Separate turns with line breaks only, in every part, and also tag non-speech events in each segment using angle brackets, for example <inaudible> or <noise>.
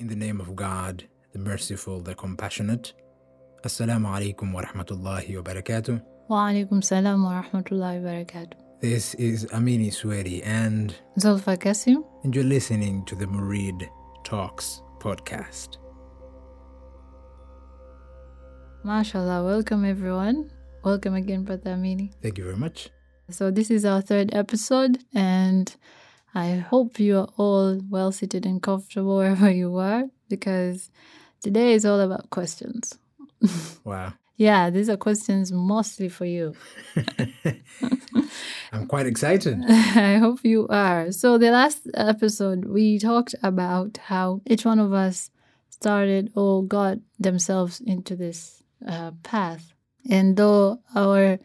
In the name of God, the merciful, the compassionate. Assalamu alaikum wa rahmatullahi wa barakatuh.
Wa alaikum salam wa rahmatullahi wa barakatuh.
This is Amini Swedi, and,
Zulfa Kasim.
and you're listening to the Murid Talks podcast.
MashaAllah. Welcome, everyone. Welcome again, Brother Amini.
Thank you very much.
So, this is our third episode, and I hope you are all well seated and comfortable wherever you are because today is all about questions. <laughs>
Wow.
Yeah, these are questions mostly for you. <laughs>
I'm quite excited. <laughs>
I hope you are. So, the last episode, we talked about how each one of us started or got themselves into this uh, path. And though our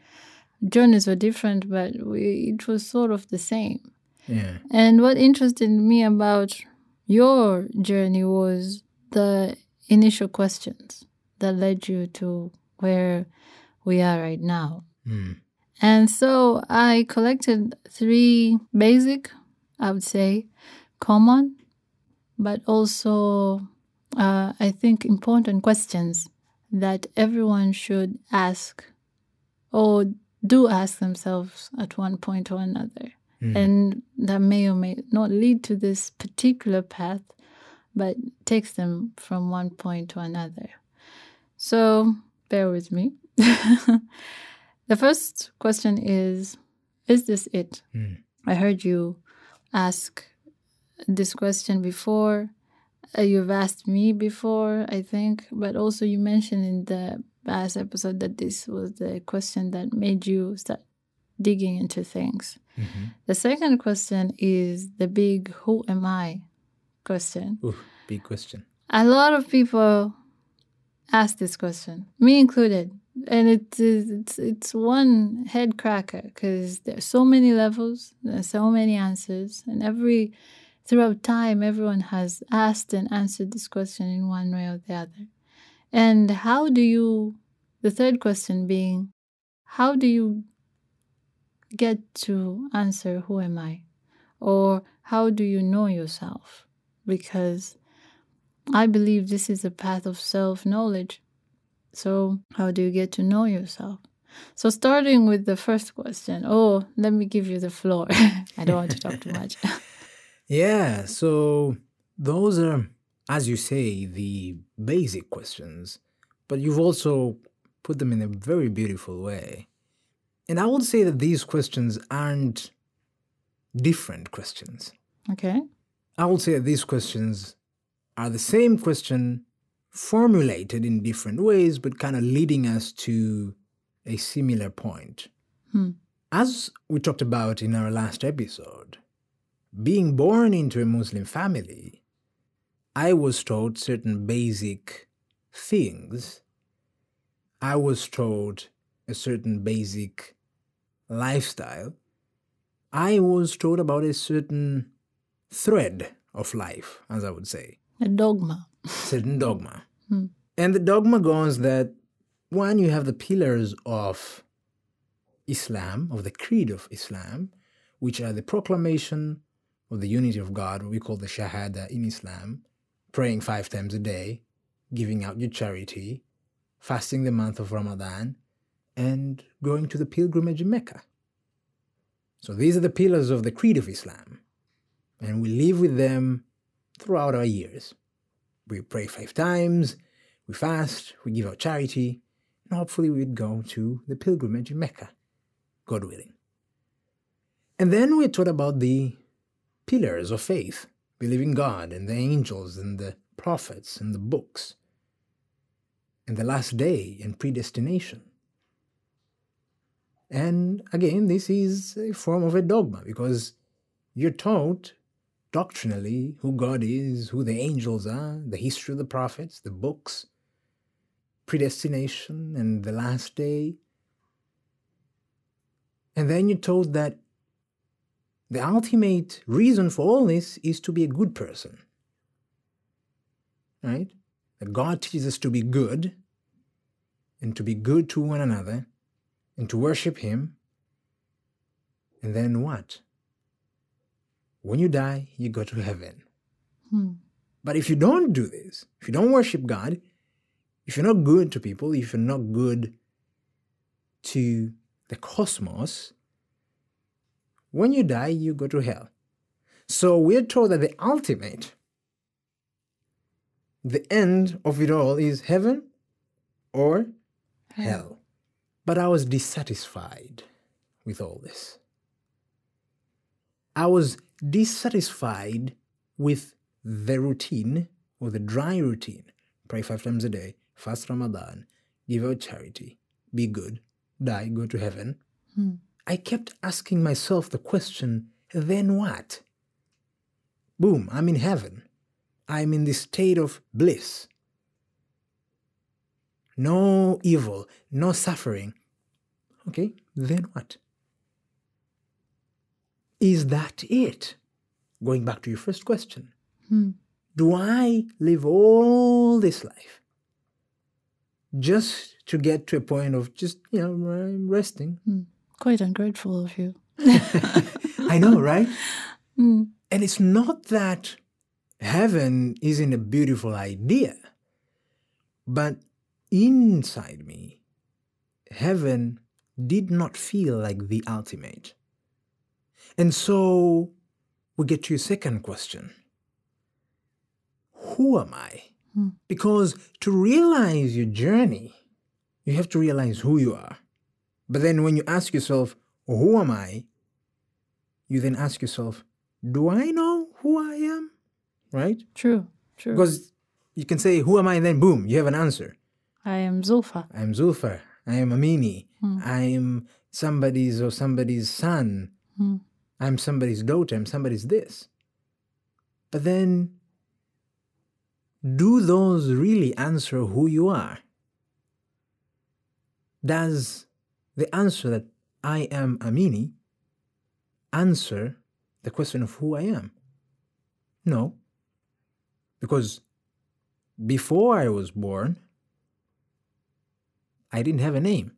journeys were different, but we, it was sort of the same.
Yeah.
And what interested me about your journey was the initial questions that led you to where we are right now.
Mm.
And so I collected three basic, I would say, common, but also uh, I think important questions that everyone should ask or do ask themselves at one point or another.
Mm.
And that may or may not lead to this particular path, but takes them from one point to another. So bear with me. <laughs> the first question is Is this it?
Mm.
I heard you ask this question before. Uh, you've asked me before, I think, but also you mentioned in the past episode that this was the question that made you start digging into things.
Mhm.
The second question is the big who am I question.
Ooh, big question.
A lot of people ask this question, me included, and it is it's it's one head cracker because there's so many levels, there's so many answers, and every throughout time, everyone has asked and answered this question in one way or the other. And how do you? The third question being, how do you get to answer who am I, or how do you know yourself? Because I believe this is a path of self knowledge. So, how do you get to know yourself? So, starting with the first question, oh, let me give you the floor. <laughs> I don't want to talk too much. <laughs>
Yeah, so those are, as you say, the basic questions, but you've also put them in a very beautiful way. And I would say that these questions aren't different questions.
okay.
I would say that these questions are the same question formulated in different ways, but kind of leading us to a similar point.
Hmm.
As we talked about in our last episode, being born into a Muslim family, I was taught certain basic things. I was taught a certain basic lifestyle. I was taught about a certain thread of life, as I would say,
A dogma.
certain dogma.
Hmm.
And the dogma goes that one, you have the pillars of Islam, of the creed of Islam, which are the proclamation of the unity of God, what we call the Shahada in Islam, praying five times a day, giving out your charity, fasting the month of Ramadan, and going to the pilgrimage in Mecca. So these are the pillars of the creed of Islam. And we live with them throughout our years. We pray five times, we fast, we give out charity, and hopefully we'd go to the pilgrimage in Mecca, God willing. And then we're taught about the pillars of faith, believing God and the angels and the prophets and the books, and the last day and predestination. And again, this is a form of a dogma because you're taught doctrinally who God is, who the angels are, the history of the prophets, the books, predestination, and the last day. And then you're told that the ultimate reason for all this is to be a good person. Right? That God teaches us to be good and to be good to one another and to worship Him. And then what? When you die, you go to heaven.
Hmm.
But if you don't do this, if you don't worship God, if you're not good to people, if you're not good to the cosmos, when you die, you go to hell. So we're told that the ultimate, the end of it all is heaven or hell. But I was dissatisfied with all this. I was dissatisfied with the routine or the dry routine. Pray five times a day, fast Ramadan, give out charity, be good, die, go to heaven. Hmm. I kept asking myself the question, then what? Boom, I'm in heaven. I'm in this state of bliss. No evil, no suffering. Okay, then what? Is that it? Going back to your first question. Hmm. Do I live all this life just to get to a point of just, you know, I'm resting? Hmm.
Quite ungrateful of you. <laughs>
I know, right? <laughs> Hmm. And it's not that heaven isn't a beautiful idea, but inside me, heaven did not feel like the ultimate. And so we get to your second question Who am I? Hmm. Because to realize your journey, you have to realize who you are. But then when you ask yourself, Who am I? you then ask yourself, Do I know who I am? Right?
True, true.
Because you can say, Who am I? And then boom, you have an answer.
I am Zulfa.
I'm Zulfa. I am Amini. Hmm. I am somebody's or somebody's son. Hmm. I'm somebody's daughter. I'm somebody's this. But then, do those really answer who you are? Does the answer that I am Amini answer the question of who I am? No. Because before I was born, I didn't have a name.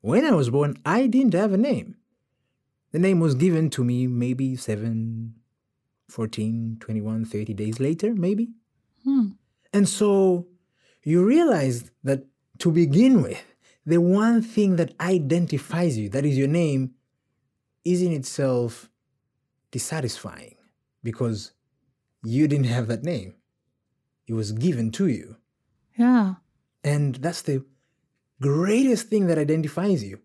When I was born, I didn't have a name. The name was given to me maybe 7, 14, 21, 30 days later, maybe. Hmm. And so you realize that to begin with, the one thing that identifies you, that is your name, is in itself dissatisfying because you didn't have that name. It was given to you.
Yeah.
And that's the greatest thing that identifies you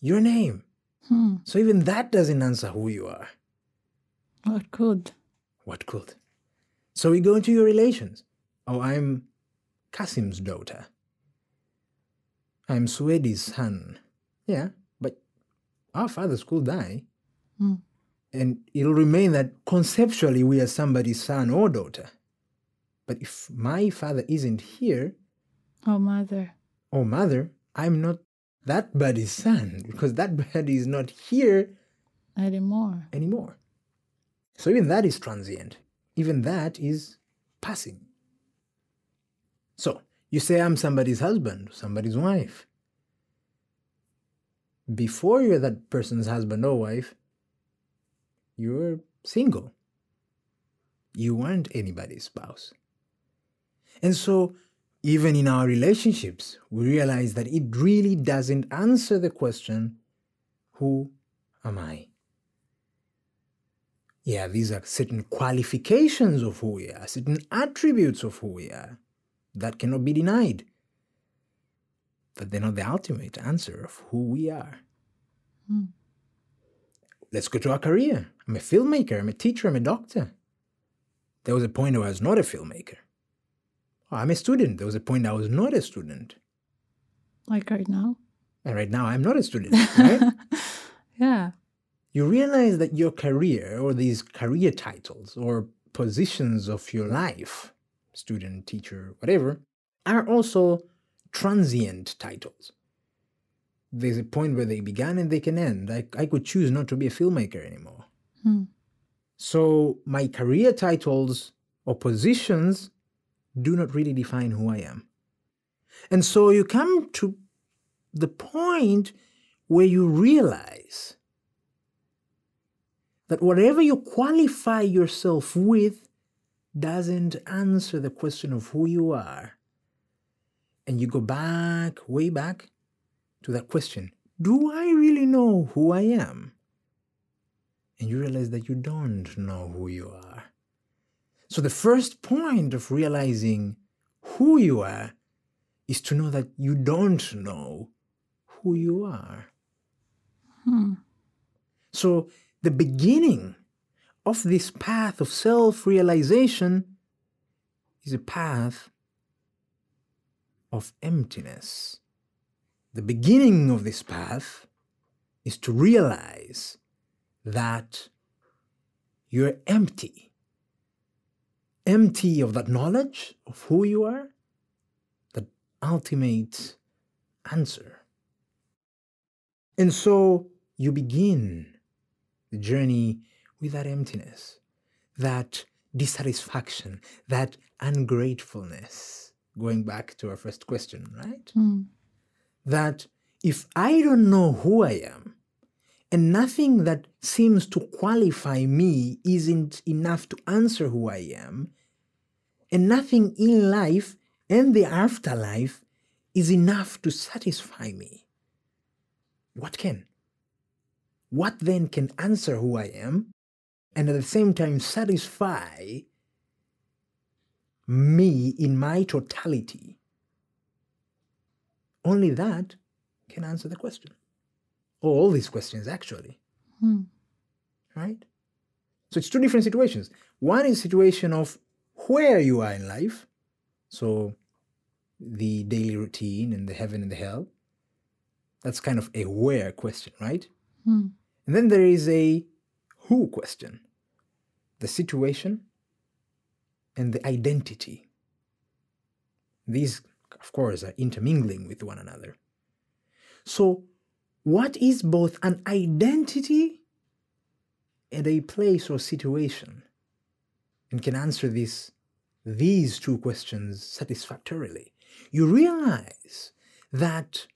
your name. Hmm. So even that doesn't answer who you are.
What could?
What could? So we go into your relations. Oh, I'm Kasim's daughter. I'm Swedi's son. Yeah, but our fathers could die. Hmm. And it'll remain that conceptually we are somebody's son or daughter. But if my father isn't here,
Oh, mother.
Or mother, I'm not that buddy's son because that <laughs> buddy is not here
Anymore.
anymore. So even that is transient. Even that is passing. So you say, I'm somebody's husband, somebody's wife. Before you're that person's husband or wife, you're single. You weren't anybody's spouse. And so, even in our relationships, we realize that it really doesn't answer the question, Who am I? Yeah, these are certain qualifications of who we are, certain attributes of who we are that cannot be denied. But they're not the ultimate answer of who we are. Hmm. Let's go to our career. I'm a filmmaker, I'm a teacher, I'm a doctor. There was a point where I was not a filmmaker. I'm a student. There was a point I was not a student.
Like right now?
And right now I'm not a student, right? <laughs>
Yeah.
you realize that your career or these career titles or positions of your life, student, teacher, whatever, are also transient titles. There's a point where they began and they can end. I, I could choose not to be a filmmaker anymore. Hmm. So my career titles or positions do not really define who I am. And so you come to the point where you realize that whatever you qualify yourself with doesn't answer the question of who you are, and you go back, way back to that question Do I really know who I am? And you realize that you don't know who you are. So, the first point of realizing who you are is to know that you don't know who you are.
Hmm.
So, the beginning of this path of self realization is a path of emptiness. The beginning of this path is to realize that you're empty. Empty of that knowledge of who you are, that ultimate answer. And so you begin the journey with that emptiness, that dissatisfaction, that ungratefulness. Going back to our first question, right?
Hmm.
That if I don't know who I am, and nothing that seems to qualify me isn't enough to answer who I am, and nothing in life and the afterlife is enough to satisfy me. What can? What then can answer who I am and at the same time satisfy me in my totality? Only that can answer the question. All these questions, actually.
Hmm.
Right? So it's two different situations. One is situation of where you are in life, so the daily routine and the heaven and the hell. That's kind of a where question, right?
Hmm.
And then there is a who question the situation and the identity. These, of course, are intermingling with one another. So, what is both an identity and a place or situation? And can answer this, these two questions satisfactorily. You realize that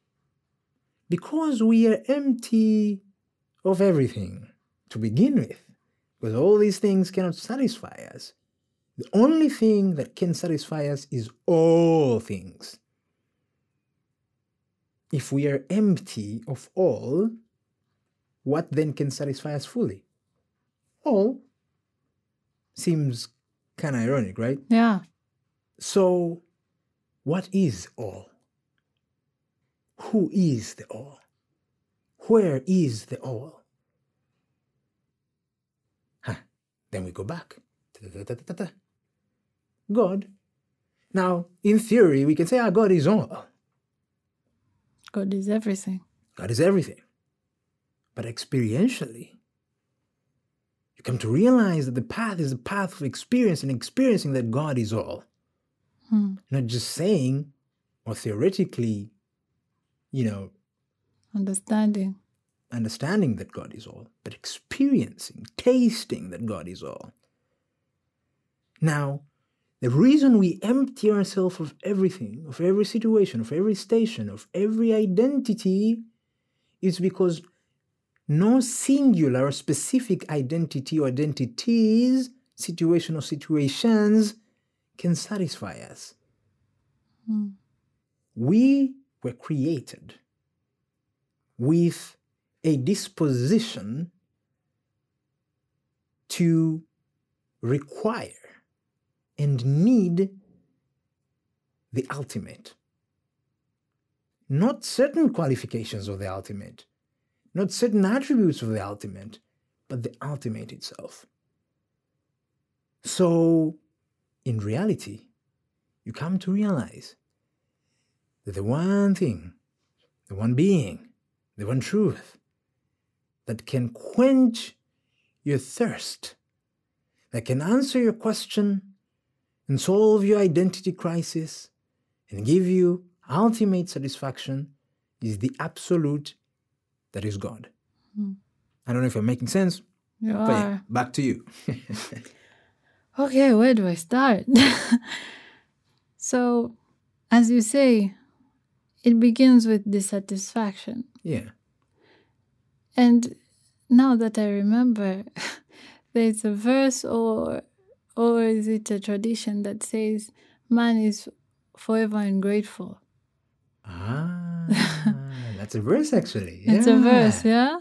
because we are empty of everything to begin with, because all these things cannot satisfy us. The only thing that can satisfy us is all things. If we are empty of all, what then can satisfy us fully? All seems kind of ironic, right?
Yeah.
So, what is all? Who is the all? Where is the all? Huh. Then we go back. God. Now, in theory, we can say, ah, God is all.
God is everything.
God is everything. But experientially, you come to realize that the path is the path of experience and experiencing that God is all.
Hmm.
Not just saying or theoretically, you know,
Understanding.
understanding that God is all, but experiencing, tasting that God is all. Now, the reason we empty ourselves of everything, of every situation, of every station, of every identity, is because no singular or specific identity or identities, situation or situations, can satisfy us.
Hmm.
We were created with a disposition to require and need the ultimate. Not certain qualifications of the ultimate, not certain attributes of the ultimate, but the ultimate itself. So, in reality, you come to realize that the one thing, the one being, the one truth that can quench your thirst, that can answer your question and solve your identity crisis and give you ultimate satisfaction is the absolute that is God.
Hmm.
I don't know if I'm making sense,
You
but yeah,
are.
back to you. <laughs>
Okay, where do I start? <laughs> so, as you say, it begins with dissatisfaction.
yeah.
And now that I remember, <laughs> there's a verse or Or is it a tradition that says man is forever ungrateful?
Ah, that's a verse actually. <laughs>
It's a verse, yeah.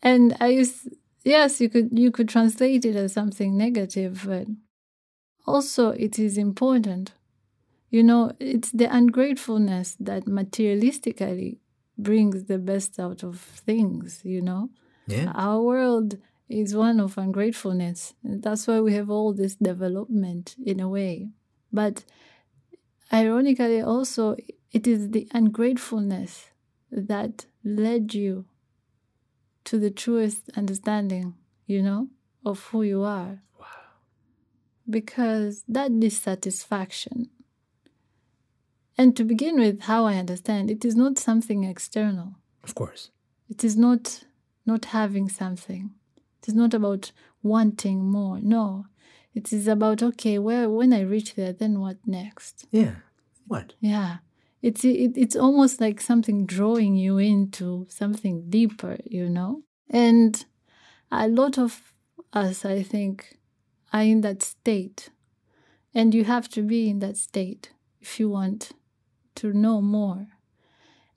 And I used yes, you could you could translate it as something negative, but also it is important. You know, it's the ungratefulness that materialistically brings the best out of things, you know.
Yeah.
Our world is one of ungratefulness. And that's why we have all this development in a way. But ironically, also, it is the ungratefulness that led you to the truest understanding, you know, of who you are.
Wow.
Because that dissatisfaction, and to begin with, how I understand, it is not something external.
Of course.
It is not not having something. It is not about wanting more. No. It is about okay, where when I reach there, then what next?
Yeah. What?
Yeah. It's it, it's almost like something drawing you into something deeper, you know? And a lot of us, I think, are in that state. And you have to be in that state if you want to know more.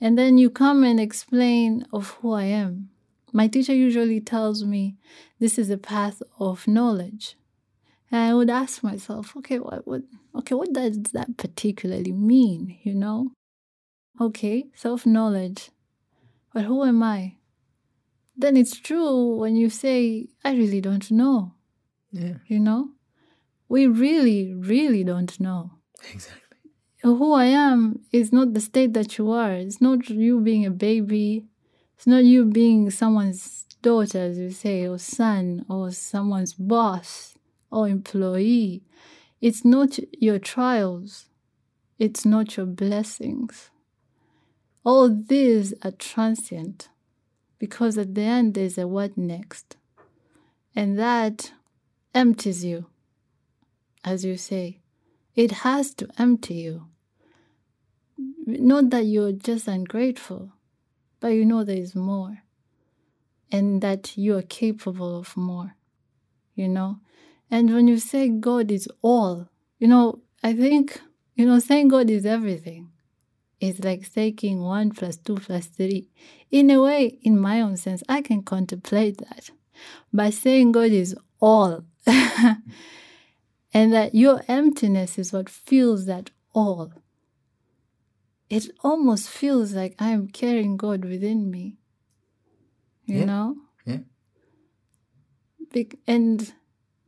And then you come and explain of who I am. My teacher usually tells me this is a path of knowledge. And I would ask myself, okay, what, what okay, what does that particularly mean, you know? Okay, self-knowledge. But who am I? Then it's true when you say, I really don't know,
Yeah.
you know? We really, really don't know
Exactly.
who I am is not the state that you are. It's not you being a baby. It's not you being someone's daughter, as you say, or son, or someone's boss, or employee. It's not your trials. It's not your blessings. All these are transient because at the end there's a what next. And that empties you, as you say. It has to empty you. Not that you're just ungrateful, but you know there is more. And that you are capable of more. You know? And when you say God is all, you know, I think, you know, saying God is everything is like taking one plus two plus three. In a way, in my own sense, I can contemplate that. By saying God is all, <laughs> and that your emptiness is what fills that all. It almost feels like I'm carrying God within me. You
Yeah.
know?
Yeah.
Bec- and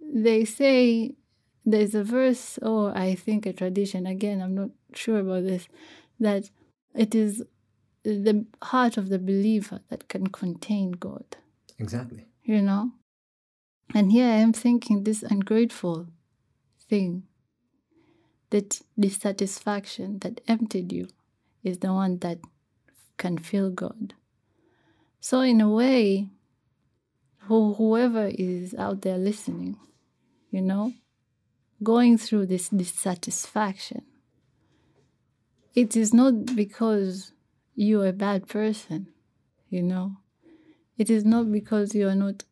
they say there's a verse, or I think a tradition, again, I'm not sure about this, that it is the heart of the believer that can contain God
Exactly.
you know? And here I am thinking this ungrateful thing, that dissatisfaction that emptied you is the one that can feel God. So, in a way, who, whoever is out there listening, you know, going through this dissatisfaction, it is not because you're a bad person, you know. It is not because you are not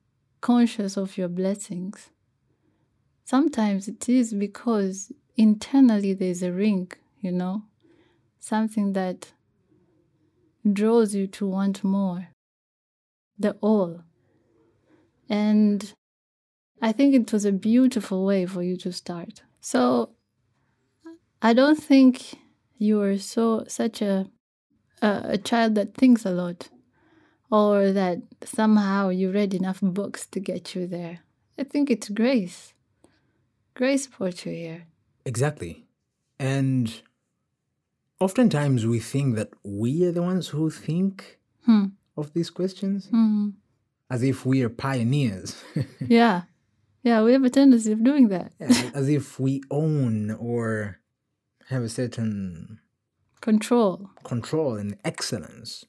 conscious of your blessings. Sometimes it is because internally there's a ring, you know, something that draws you to want more, the all. And I think it was a beautiful way for you to start. So I don't think you are so such a a, a child that thinks a lot or that somehow you read enough books to get you there. I think it's grace. Grace brought you here.
Exactly. And oftentimes we think that we are the ones who think
Hmm.
of these questions
Hmm.
as if we are pioneers, <laughs>
Yeah. Yeah, we have a tendency of doing that.
Yeah, as if we own or have a certain
Control.
control and excellence.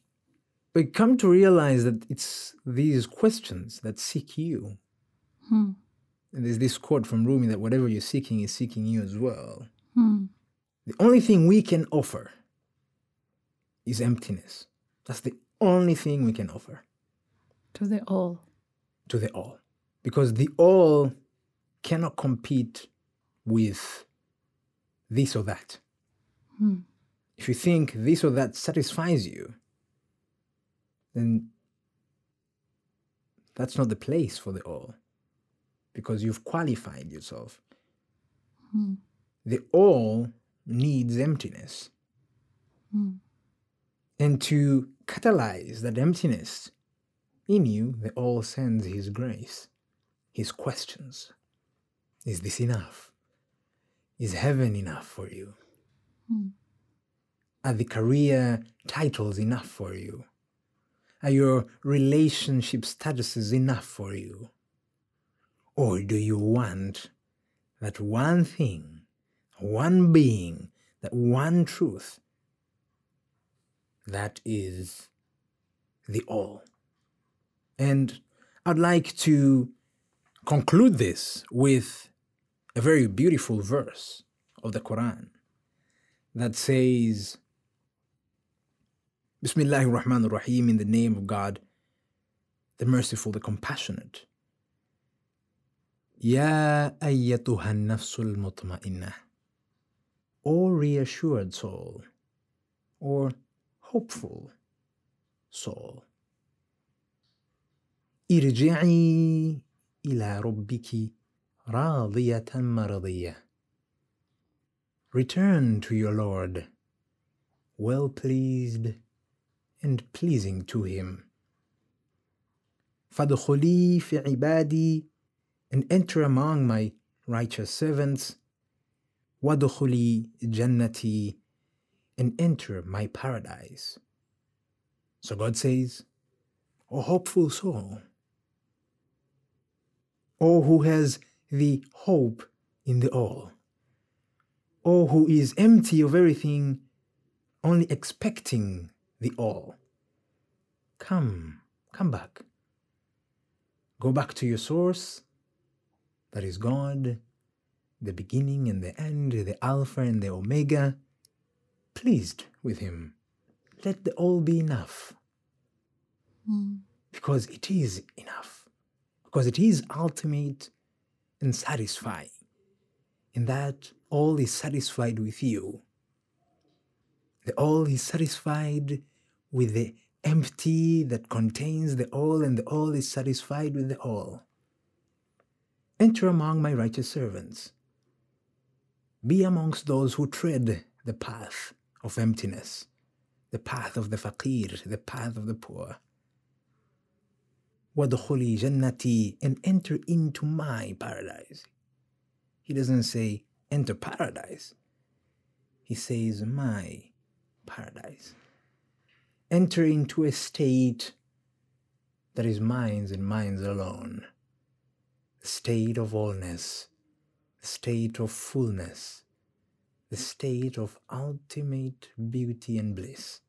But come to realize that it's these questions that seek you.
Hmm.
And there's this quote from Rumi that whatever you're seeking is seeking you as well.
Hmm.
The only thing we can offer is emptiness. That's the only thing we can offer
To the all.
to the all. Because the all cannot compete with this or that.
Hmm.
If you think this or that satisfies you, then that's not the place for the all because you've qualified yourself.
Hmm.
The all needs emptiness.
Hmm.
And to catalyze that emptiness in you, the all sends his grace, his questions. Is this enough? Is heaven enough for you?
Hmm.
Are the career titles enough for you? Are your relationship statuses enough for you? Or do you want that one thing, one being, that one truth that is the all? And I'd like to conclude this with a very beautiful verse of the Quran that says, Bismillahir Rahmanir Rahim, in the name of God, the merciful, the compassionate. Ya ayyatuha nafsul mutma'innah O reassured soul, or hopeful soul. ارجعي إلى ربك راضية مرضية. Return to your Lord, well pleased and pleasing to him. فادخلي في عبادي and enter among my righteous servants. وادخلي جنتي and enter my paradise. So God says, O hopeful soul, O who has the hope in the all, O who is empty of everything, only expecting the all. Come, come back. Go back to your source, that is God, the beginning and the end, the Alpha and the Omega, pleased with Him. Let the all be enough.
Hmm.
Because it is enough. Because it is ultimate and satisfying. In that all is satisfied with you. The all is satisfied with the empty that contains the all, and the all is satisfied with the all. Enter among my righteous servants. Be amongst those who tread the path of emptiness, the path of the faqir, the path of the poor. وَدْخُلِي جَنَّتِي and enter into my paradise. He doesn't say enter paradise. He says my paradise. Enter into a state that is minds and minds alone. The state of allness, the state of fullness, the state of ultimate beauty and bliss.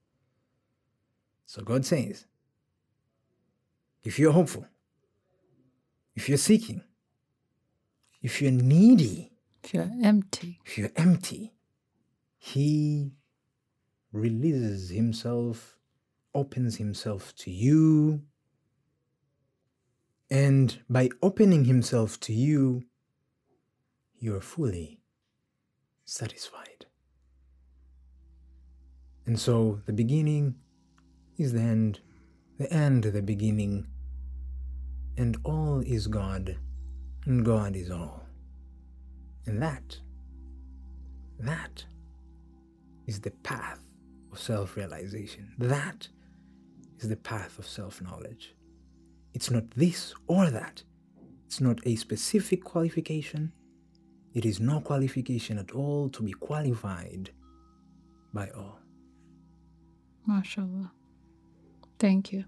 So God says, if you're hopeful, if you're seeking, if you're needy,
If you're empty,
if you're empty, He releases Himself, opens Himself to you, and by opening Himself to you, you're fully satisfied. And so the beginning is the end, the end the beginning, and all is God, and God is all. And that, that is the path of self realization. That is the path of self knowledge. It's not this or that. It's not a specific qualification. It is no qualification at all to be qualified by all.
mashallah. Thank you.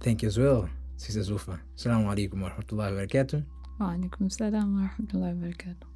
Thank you as well, Sister Zulfa. Assalamu alaikum wa rahmatullahi wa barakatuh.
Wa alaikum salam wa rahmatullahi wa barakatuh.